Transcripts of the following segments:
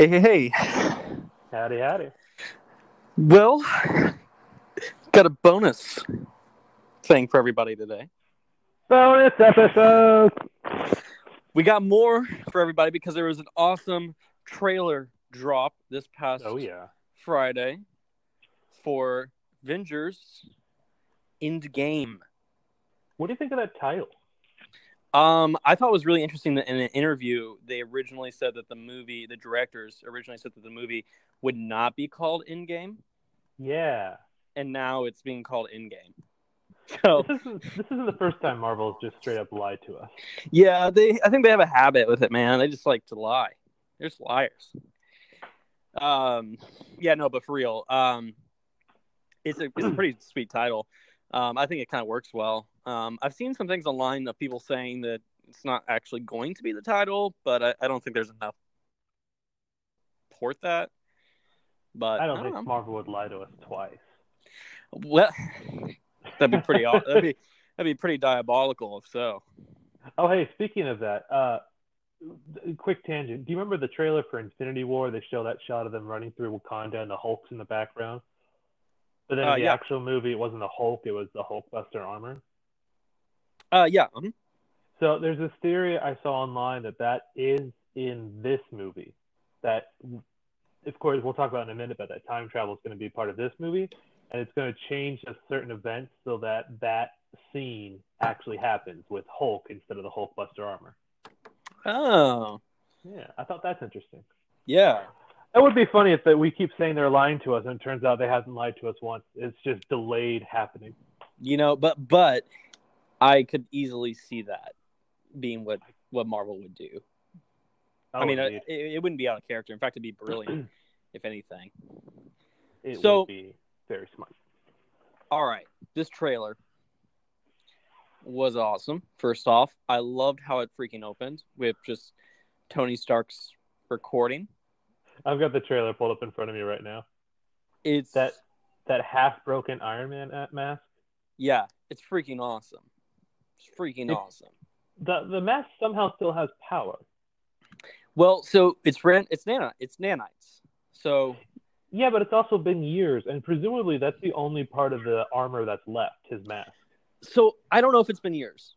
Hey, hey, hey. Howdy, howdy. Well, got a bonus thing for everybody today. Bonus episode. We got more for everybody because there was an awesome trailer drop this past Oh yeah. Friday for Avengers Endgame. What do you think of that title? Um, I thought it was really interesting that in an interview they originally said that the movie, the directors originally said that the movie would not be called Endgame, Yeah. and now it's being called Endgame. So This isn't this isn't the first time Marvel's just straight up lied to us. yeah, they I think they have a habit with it, man. They just like to lie. They're just liars. Um, yeah, no, but for real, um, it's a it's a pretty sweet title. Um, I think it kind of works well. Um, I've seen some things online of people saying that it's not actually going to be the title, but I, I don't think there's enough support that. But I don't, think. Marvel would lie to us twice. Well, that'd be pretty. that'd be that'd be pretty diabolical if so. Oh hey, speaking of that, uh quick tangent. Do you remember the trailer for Infinity War? They show that shot of them running through Wakanda and the Hulk's in the background. But then Uh, in the yeah. actual movie, it wasn't the Hulk; it was the Hulkbuster armor. Uh, yeah. mhm. So there's this theory I saw online that that is in this movie. That, of course, we'll talk about in a minute, but that time travel is going to be part of this movie, and it's going to change a certain event so that that scene actually happens with Hulk instead of the Hulkbuster armor. Oh, Yeah, I thought that's interesting. yeah. That would be funny if that we keep saying they're lying to us, and it turns out they haven't lied to us once. It's just delayed happening. You know, but but I could easily see that being what what Marvel would do. I Oh, mean, uh, it, it wouldn't be out of character. In fact, it'd be brilliant, if anything. it so- would be very smart. All right, this trailer was awesome. First off, I loved how it freaking opened with just Tony Stark's recording. I've got the trailer pulled up in front of me right now. It's That that half broken Iron Man mask. yeah, it's freaking awesome. It's freaking It's- awesome. The the mask somehow still has power. Well, so it's ran, it's nano, it's nanites. So Yeah, but it's also been years, and presumably that's the only part of the armor that's left, his mask. so I don't know if it's been years.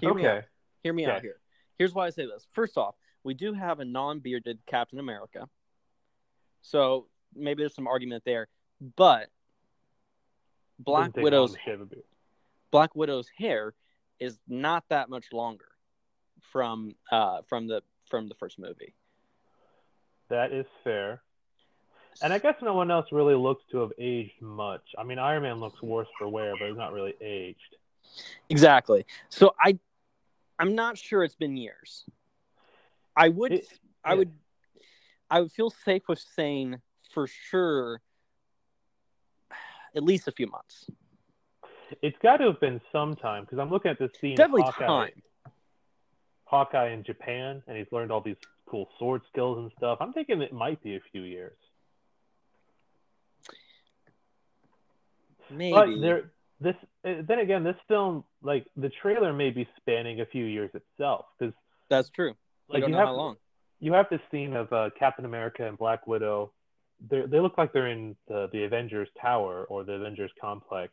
Hear me out. okay. Hear me Okay. out here. Here's why I say this. First off, we do have a non-bearded Captain America, so maybe there's some argument there. But Black Doesn't take long Widow's to shave a beard. Black Widow's hair is not that much longer from uh from the from the first movie. That is fair. And I guess no one else really looks to have aged much. I mean, Iron Man looks worse for wear, but he's not really aged. Exactly. So I I'm not sure it's been years. I would It- I yeah. would I would feel safe with saying for sure at least a few months. It's got to have been some time because I'm looking at this scene. Definitely Hawkeye, time. Hawkeye in Japan, and he's learned all these cool sword skills and stuff. I'm thinking it might be a few years. Maybe. But there, this uh, then again, this film, like the trailer, may be spanning a few years itself because That's true. Like you have how long. you have this scene of uh, Captain America and Black Widow. They they look like they're in the, the Avengers Tower or the Avengers Complex,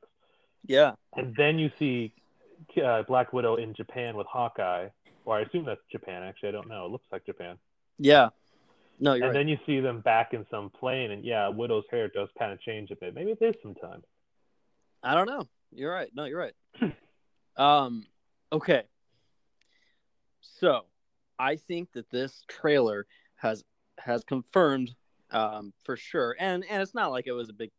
Yeah. and then you see uh, Black Widow in Japan with Hawkeye. Or I assume that's Japan. Actually, I don't know. It looks like Japan. Yeah. No, you're and right. then you see them back in some plane, and yeah, Widow's hair does kind of change a bit. Maybe it is some time. I don't know. You're right. No, you're right. um, okay. So, I think that this trailer has has confirmed um, for sure, and and it's not like it was a big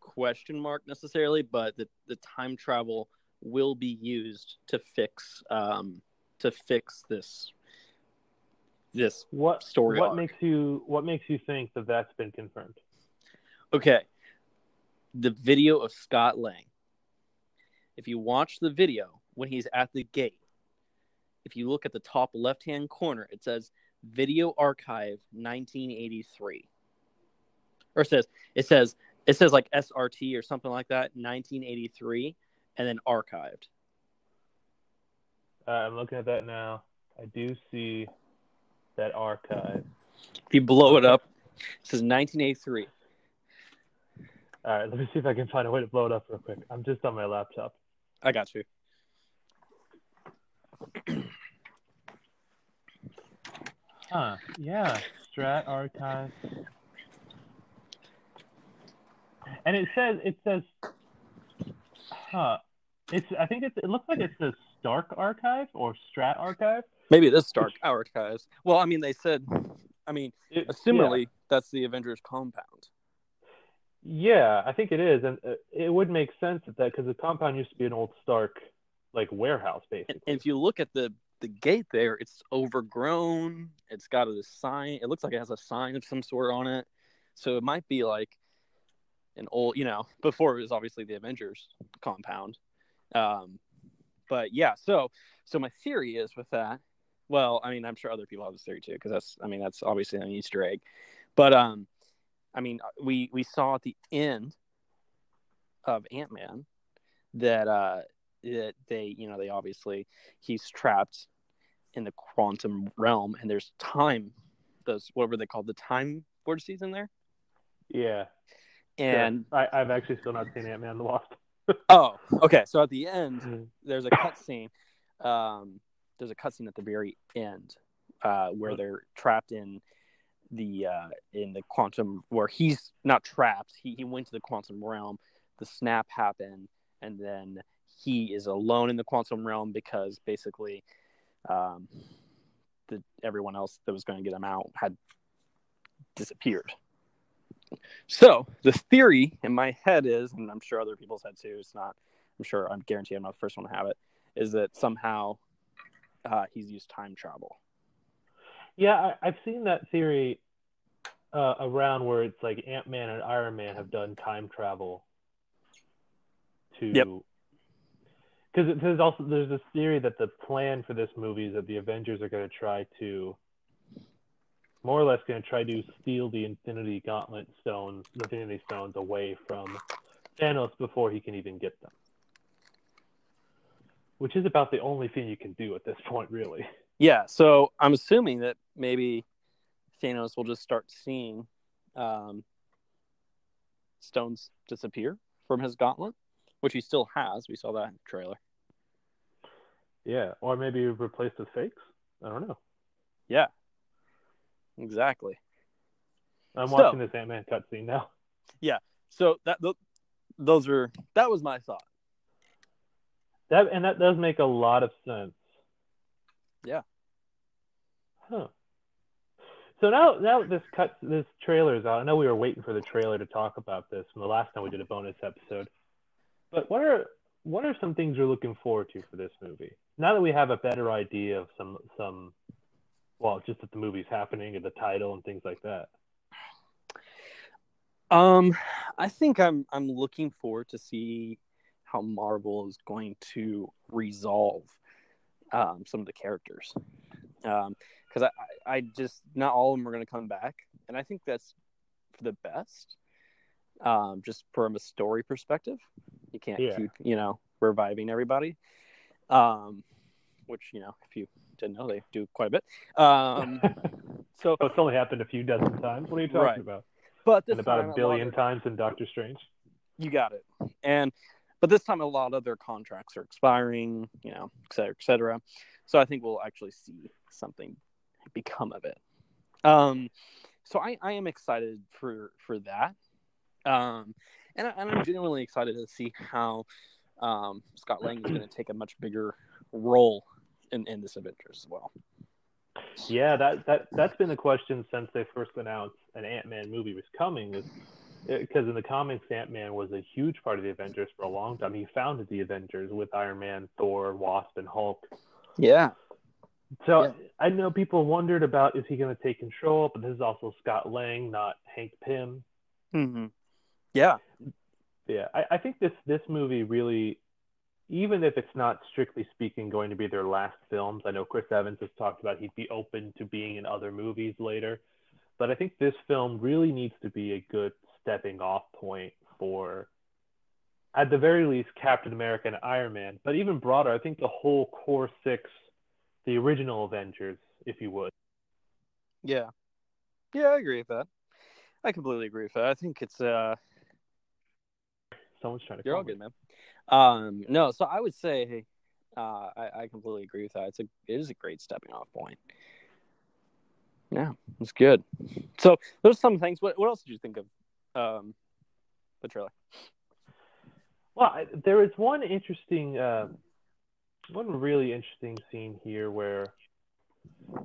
question mark necessarily, but that the time travel will be used to fix um, to fix this this What Story What arc. makes you What makes you think that that's been confirmed? Okay. The video of Scott Lang. If you watch the video when he's at the gate, if you look at the top left hand corner, it says Video Archive 1983. Or it says it says it says like SRT or something like that, 1983, and then archived. Uh, I'm looking at that now. I do see that archive. If you blow it up, it says 1983. All right, let me see if I can find a way to blow it up real quick. I'm just on my laptop. I got you. Huh? Yeah, Strat Archive. And it says it says, huh? It's I think it's it looks like it says Stark Archive or Strat Archive. Maybe it is Stark Archives. Well, I mean, they said, I mean, It- assumingly that's the Avengers compound. Yeah, I think it is, and it would make sense that because the compound used to be an old Stark like warehouse, basically. and if you look at the the gate there, it's overgrown. It's got a sign. It looks like it has a sign of some sort on it. So it might be like an old, you know, before it was obviously the Avengers compound. Um, but yeah, so so my theory is with that. Well, I mean, I'm sure other people have this theory too, because that's, I mean, that's obviously an Easter egg. But um, I mean, we we saw at the end of Ant Man that uh that they, you know, they obviously he's trapped in the quantum realm, and there's time. Those what were they called? The time vortices in there. Yeah, And yeah. I, I've actually still not seen Ant Man and the Wasp. oh, okay. So at the end, there's a cutscene. Um, there's a cutscene at the very end uh, where they're trapped in the uh, in the quantum where he's not trapped. He he went to the quantum realm. The snap happened, and then he is alone in the quantum realm because basically, um, the everyone else that was going to get him out had disappeared. So the theory in my head is, and I'm sure other people's head too. It's not. I'm sure. I'm guaranteed I'm not the first one to have it. Is that somehow uh, he's used time travel? Yeah, I, I've seen that theory uh, around where it's like Ant Man and Iron Man have done time travel to. Yep. Because there's also there's this theory that the plan for this movie is that the Avengers are going to try to, more or less, going to try to steal the Infinity Gauntlet stones, the Infinity Stones, away from Thanos before he can even get them. Which is about the only thing you can do at this point, really. Yeah. So I'm assuming that maybe Thanos will just start seeing um, stones disappear from his gauntlet, which he still has. We saw that in the trailer. Yeah, or maybe replaced with fakes. I don't know. Yeah. Exactly. I'm So- watching this Ant Man cutscene now. Yeah, so that those are that was my thought. That and that does make a lot of sense. Yeah. Huh. So now, now this cut, this trailer is out. I know we were waiting for the trailer to talk about this from the last time we did a bonus episode. But what are what are some things you're looking forward to for this movie? Now that we have a better idea of some some, well, just that the movie's happening and the title and things like that. Um, I think I'm I'm looking forward to see how Marvel is going to resolve um, some of the characters, because I, I I just not all of them are going to come back, and I think that's for the best. Um, just from a story perspective, you can't Yeah. keep you know reviving everybody. Um, which you know if you didn't know they do quite a bit. Um, so it's only happened a few dozen times. What are you talking Right. about? but this And about time, a billion times in Doctor Strange. You got it. And but this time a lot of their contracts are expiring, you know, et cetera, et cetera. So I think we'll actually see something become of it. Um, so I, I am excited for for that. Um, and, I, and I'm genuinely excited to see how um, Scott Lang is going to take a much bigger role in, in this Avengers as well. Yeah, that that that's been the question since they first announced an Ant Man movie was coming. Is because in the comics, Ant Man was a huge part of the Avengers for a long time. He founded the Avengers with Iron Man, Thor, Wasp, and Hulk. Yeah. So Yeah. I know people wondered about is he going to take control, but this is also Scott Lang, not Hank Pym. hmm Yeah. Yeah, I, I think this this movie really, even if it's not strictly speaking going to be their last films, I know Chris Evans has talked about he'd be open to being in other movies later, but I think this film really needs to be a good stepping off point for, at the very least, Captain America and Iron Man, but even broader, I think the whole core six, the original Avengers, if you would. Yeah. Yeah, I agree with that. I completely agree with that. I think it's uh Someone's trying to. you're all me. good, man. Um no, so I would say uh I, I completely agree with that. It's a it is a great stepping off point. Yeah, it's good. So those are some things. What what else did you think of um the trailer? Well, I- there is one interesting, uh, one really interesting scene here where,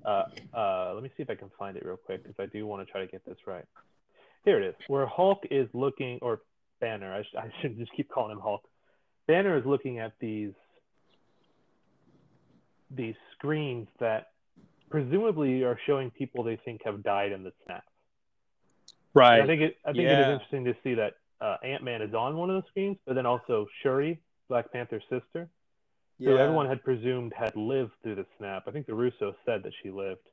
uh, uh, let me see if I can find it real quick because I do want to try to get this right. Here it is, where Hulk is looking, or Banner. I, sh- I shouldn't just keep calling him Hulk. Banner is looking at these these screens that presumably are showing people they think have died in the snap. And I think it I think it Yeah. is interesting to see that uh, Ant Man is on one of the screens, but then also Shuri, Black Panther's sister, who everyone had presumed had lived through the snap. I think the Russo said that she lived.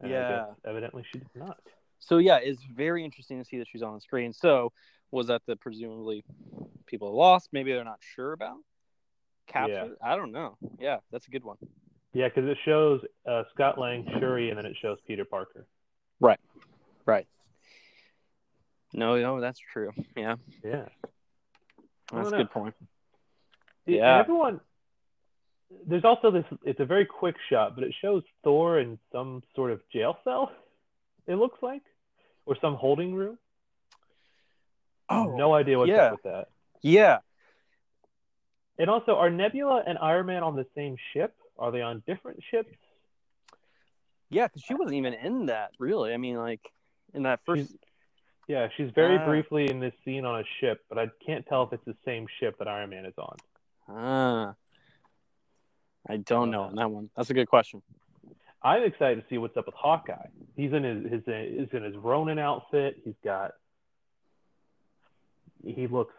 And Yeah. evidently she did not. So yeah, it's very interesting to see that she's on the screen. So was that the presumably people lost? Maybe they're not sure about capture. I don't know. Yeah, that's a good one. Yeah, because it shows uh, Scott Lang, Shuri, and then it shows Peter Parker. Right. Right. No, no, that's true. Yeah, Yeah. That's a good point. And Yeah. everyone. There's also this. It's a very quick shot, but it shows Thor in some sort of jail cell. It looks like, or some holding room. Oh, no idea what's yeah. up with that. yeah. And also, are Nebula and Iron Man on the same ship? Are they on different ships? Yeah, because she wasn't even in that, really. I mean, like, in that first. She's- Yeah, she's very Ah. briefly in this scene on a ship, but I can't tell if it's the same ship that Iron Man is on. Ah. I don't know on that one. That's a good question. I'm excited to see what's up with Hawkeye. He's in his, his he's in his Ronin outfit. He's got he looks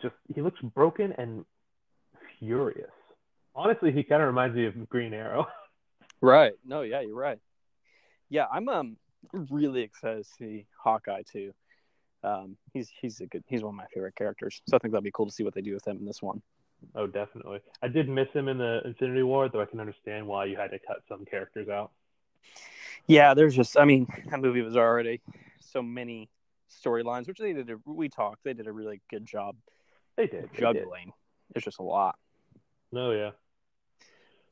just he looks broken and furious. Honestly, he kind of reminds me of Green Arrow. Right. No, yeah, you're right. Yeah, I'm um really excited to see Hawkeye too. Um, he's he's a good he's one of my favorite characters. So I think that'd be cool to see what they do with him in this one. oh, definitely. I did miss him in the Infinity War, though I can understand why you had to cut some characters out. Yeah, there's just I mean that movie was already so many storylines, which they did. A, we talked. They did a really good job They did. they did. juggling. It's just a lot. No, yeah.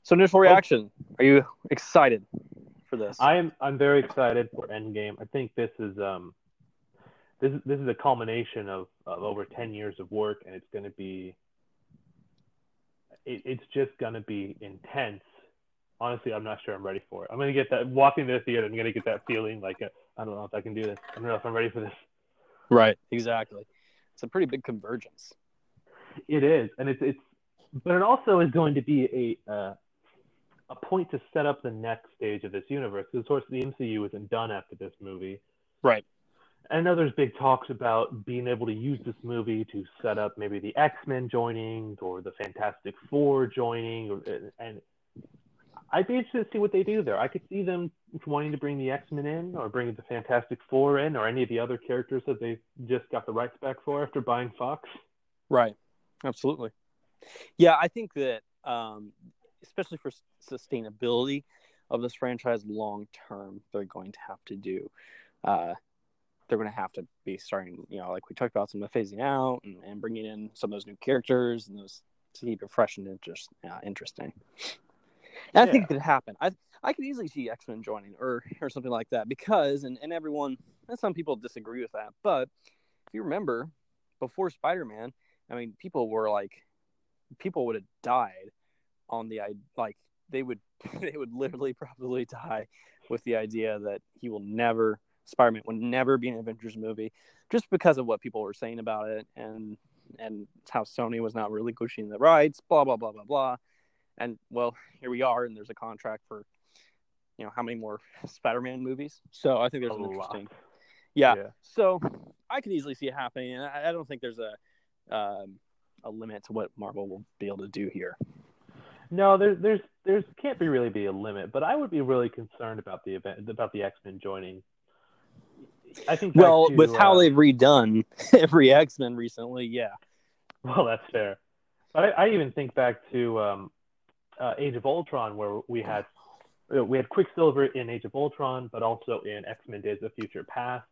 So initial reaction. Are you excited for this? I am I'm very excited for Endgame. I think this is um this is this is a culmination of, of over ten years of work and it's gonna be it, it's just gonna be intense. Honestly, I'm not sure I'm ready for it. I'm gonna get that walking to the theater. I'm gonna get that feeling like uh, I don't know if I can do this. I don't know if I'm ready for this. Right. Exactly. It's a pretty big convergence. It is, and it's it's, but it also is going to be a uh, a point to set up the next stage of this universe. Because of course, the MCU isn't done after this movie. Right. I know there's big talks about being able to use this movie to set up maybe the X Men joining or the Fantastic Four joining, or, and I'd be interested to see what they do there. I could see them wanting to bring the X Men in, or bring the Fantastic Four in, or any of the other characters that they just got the rights back for after buying Fox. Right. Absolutely. Yeah, I think that um, especially for sustainability of this franchise long term, they're going to have to do. Uh, they're going to have to be starting, you know, like we talked about, some of the phasing out and, and bringing in some of those new characters and those to keep it fresh and interest, uh, interesting. And I think it could happen. I I could easily see X Men joining or or something like that because and, and everyone and some people disagree with that, but if you remember before Spider Man, I mean, people were like, people would have died on the i like they would they would literally probably die with the idea that he will never Spider Man would never be an Avengers movie just because of what people were saying about it and and how Sony was not relinquishing the rights, blah blah blah blah blah. And well, here we are, and there's a contract for you know how many more Spider-Man movies. So I think there's an interesting, yeah. Yeah. So I could easily see it happening, and I, I don't think there's a um, a limit to what Marvel will be able to do here. No, there's there's there's can't be really be a limit, but I would be really concerned about the event about the X Men joining. I think. Well, to, with how uh, they've redone every X Men recently, yeah, Well, that's fair. But I, I even think back to um, uh, Age of Ultron, where we had uh, we had Quicksilver in Age of Ultron, but also in X Men: Days of Future Past,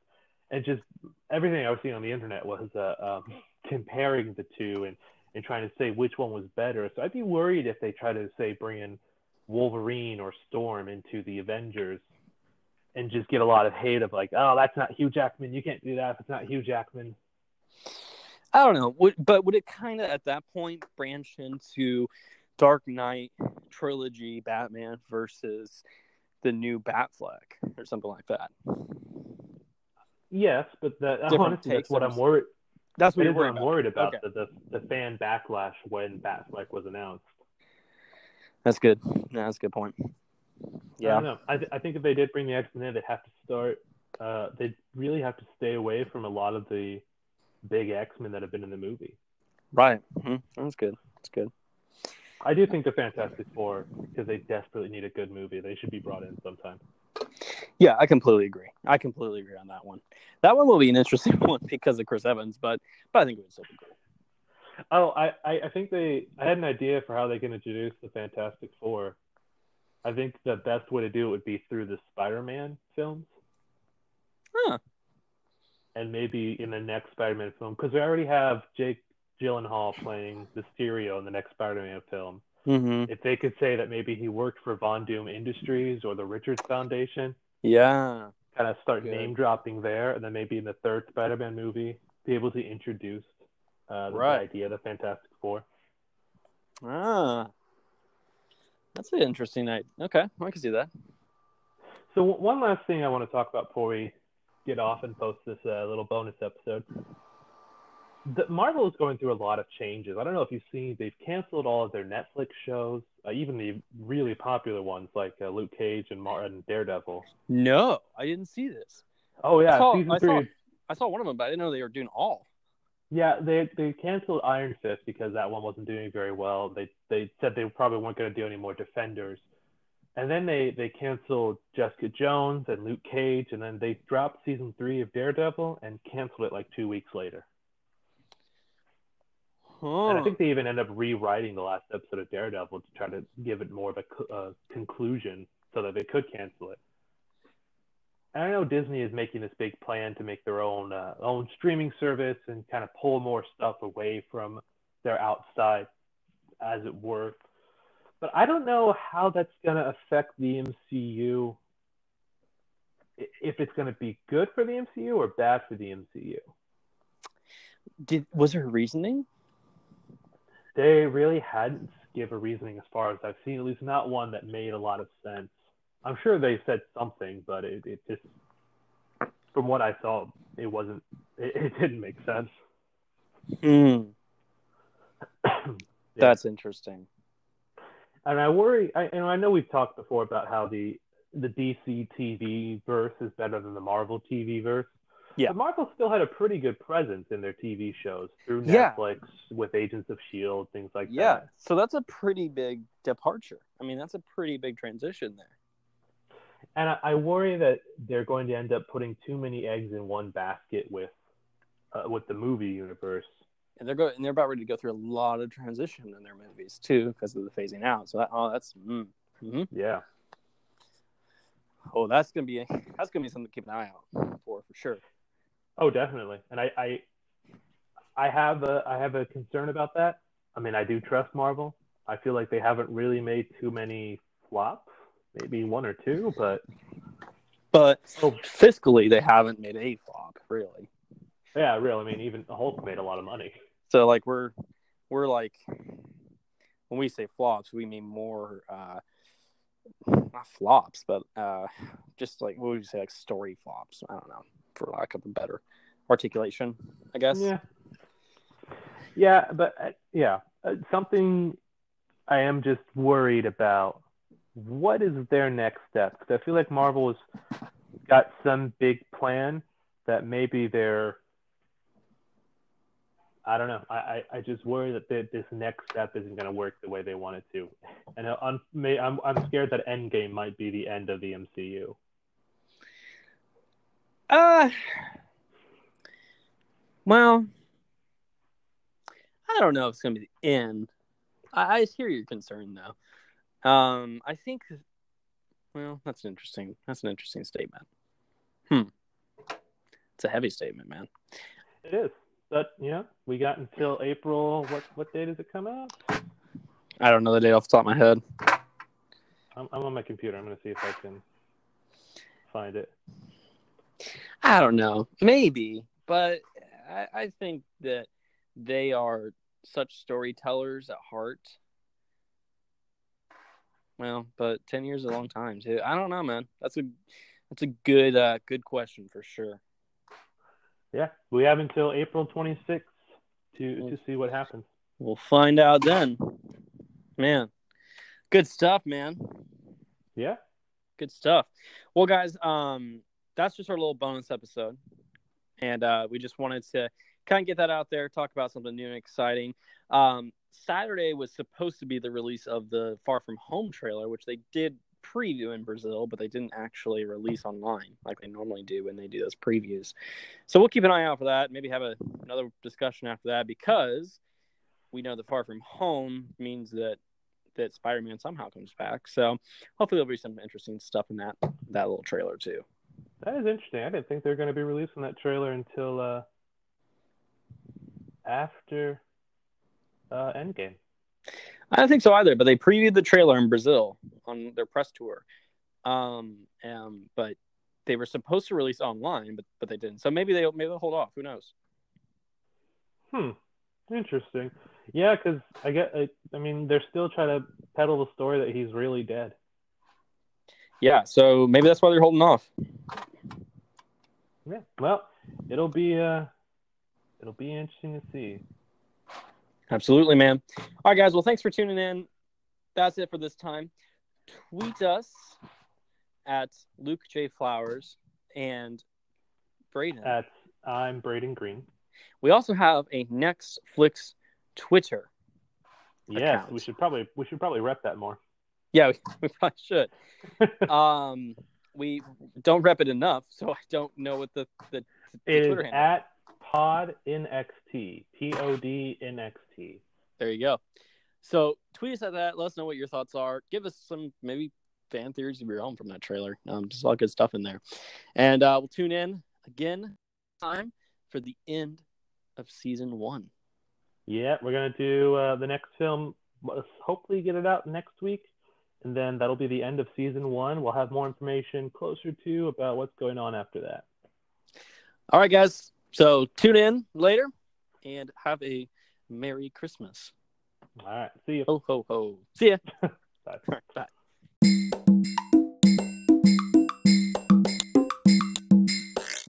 and just everything I was seeing on the internet was uh, um, comparing the two and and trying to say which one was better. So I'd be worried if they try to say bring in Wolverine or Storm into the Avengers and just get a lot of hate of like, oh, that's not Hugh Jackman. You can't do that if it's not Hugh Jackman. I don't know, but would it kind of at that point branch into Dark Knight trilogy Batman versus the new Batfleck or something like that? Yes, but that honestly, that's what I'm worried. That's what you're what worried I'm about. worried about. Okay. The, the the fan backlash when Batfleck was announced. That's good. Yeah, that's a good point. I Yeah. don't know. I, th- I think if they did bring the X Men in, they'd have to start. Uh, they'd really have to stay away from a lot of the big X Men that have been in the movie. Right. hmm That's good. That's good. I do think the Fantastic Four, because they desperately need a good movie, they should be brought in sometime. Yeah, I completely agree. I completely agree on that one. That one will be an interesting one because of Chris Evans, but but I think it would still be cool. Oh, I, I, I think they. I had an idea for how they can introduce the Fantastic Four. I think the best way to do it would be through the Spider-Man films, Huh. and maybe in the next Spider-Man film, because we already have Jake Gyllenhaal playing Mysterio in the next Spider-Man film. Mm-hmm. If they could say that maybe he worked for Von Doom Industries or the Richards Foundation, Yeah. kind of start Good. name dropping there, and then maybe in the third Spider-Man movie, be able to introduce uh, the Right. idea of the Fantastic Four. Ah. That's an interesting night. Okay, I can see that. So w- one last thing I want to talk about before we get off and post this uh, little bonus episode. The, Marvel is going through a lot of changes. I don't know if you've seen; they've canceled all of their Netflix shows, uh, even the really popular ones like uh, Luke Cage and Martin Daredevil. No, I didn't see this. Oh yeah, I saw, season I saw, I saw one of them, but I didn't know they were doing all. Yeah, they they canceled Iron Fist because that one wasn't doing very well. They they said they probably weren't going to do any more Defenders, and then they they canceled Jessica Jones and Luke Cage, and then they dropped season three of Daredevil and canceled it like two weeks later. Huh. And I think they even end up rewriting the last episode of Daredevil to try to give it more of a uh, conclusion so that they could cancel it. And I know Disney is making this big plan to make their own uh, own streaming service and kind of pull more stuff away from their outside, as it were. But I don't know how that's going to affect the MCU. If it's going to be good for the MCU or bad for the MCU. Did was there reasoning? They really hadn't give a reasoning as far as I've seen, at least not one that made a lot of sense. I'm sure they said something, but it, it just, from what I saw, it wasn't, it, it didn't make sense. Hmm. Yeah. That's interesting. And I worry, I, and I know we've talked before about how the the DC TV verse is better than the Marvel TV verse. Yeah. But Marvel still had a pretty good presence in their TV shows through Yeah. Netflix with Agents of Shield, things like Yeah. that. Yeah. So that's a pretty big departure. I mean, that's a pretty big transition there. And I, I worry that they're going to end up putting too many eggs in one basket with uh, with the movie universe. And they're going and they're about ready to go through a lot of transition in their movies too because of the phasing out. So that oh that's mm. hmm Yeah. oh that's gonna be that's gonna be something to keep an eye out for for sure. Oh, definitely. And I, I I have a I have a concern about that. I mean, I do trust Marvel. I feel like they haven't really made too many flops, maybe one or two, but But Oh. fiscally, they haven't made a flop really. yeah, real. I mean, even Hulk made a lot of money. So like we're we're like when we say flops, we mean more uh not flops, but uh just like what would you say like story flops? I don't know, for lack of a better articulation, I guess. Yeah. Yeah, but uh, yeah, uh, something I am just worried about. What is their next step? Because I feel like Marvel has got some big plan that maybe they're. I don't know. I, I, I just worry that they, this next step isn't going to work the way they want it to, and I'm I'm I'm scared that Endgame might be the end of the MCU. Uh well I don't know if it's gonna be the end. I, I hear your concern though. Um I think well, that's an interesting. That's an interesting statement. Hmm. It's a heavy statement, man. It is. But you know, we got until April. What what day does it come out? I don't know the date off the top of my head. I'm, I'm on my computer. I'm gonna see if I can find it. I don't know. Maybe, but I, I think that they are such storytellers at heart. Well, but ten years is a long time too. I don't know, man. That's a that's a good uh, good question for sure. Yeah, we have until April 26th to Mm. to see what happens. We'll find out then. Man, good stuff, man. Yeah. Good stuff. Well, guys, um, that's just our little bonus episode, and uh, we just wanted to kind of get that out there, talk about something new and exciting. Um, Saturday was supposed to be the release of the Far From Home trailer, which they did preview in Brazil, but they didn't actually release online like they normally do when they do those previews. So we'll keep an eye out for that. Maybe have a, another discussion after that because we know the Far From Home means that that Spider-Man somehow comes back. So hopefully there'll be some interesting stuff in that that little trailer too. That is interesting. I didn't think they were going to be releasing that trailer until uh, after uh, Endgame. I don't think so either, but they previewed the trailer in Brazil on their press tour. Um, um, but they were supposed to release online, but but they didn't. So maybe they maybe they'll hold off. Who knows? Hmm. Interesting. Yeah, because I get. I, I mean, they're still trying to peddle the story that he's really dead. Yeah, so maybe that's why they're holding off. Yeah. Well, it'll be uh, it'll be interesting to see. Absolutely, man. All right, guys. Well, thanks for tuning in. That's it for this time. Tweet us at Luke J Flowers and Braden. At I'm Braden Green. we also have a Next Flix Twitter. Yes, Account. we should probably we should probably rep that more. Yeah, we, we probably should. um, we don't rep it enough, so I don't know what the the, the It is Twitter handle. at Pod in XT. P O D in XT. There you go. So tweet us at that. Let us know what your thoughts are. Give us some maybe fan theories of your own from that trailer. Um, just a lot of good stuff in there. And uh, we'll tune in again time for the end of season one. Yeah, we're gonna do uh, the next film. Let's hopefully get it out next week, and then that'll be the end of season one. We'll have more information closer to about what's going on after that. All right, guys. So tune in later and have a Merry Christmas. All right, see you. Ho ho ho. See ya.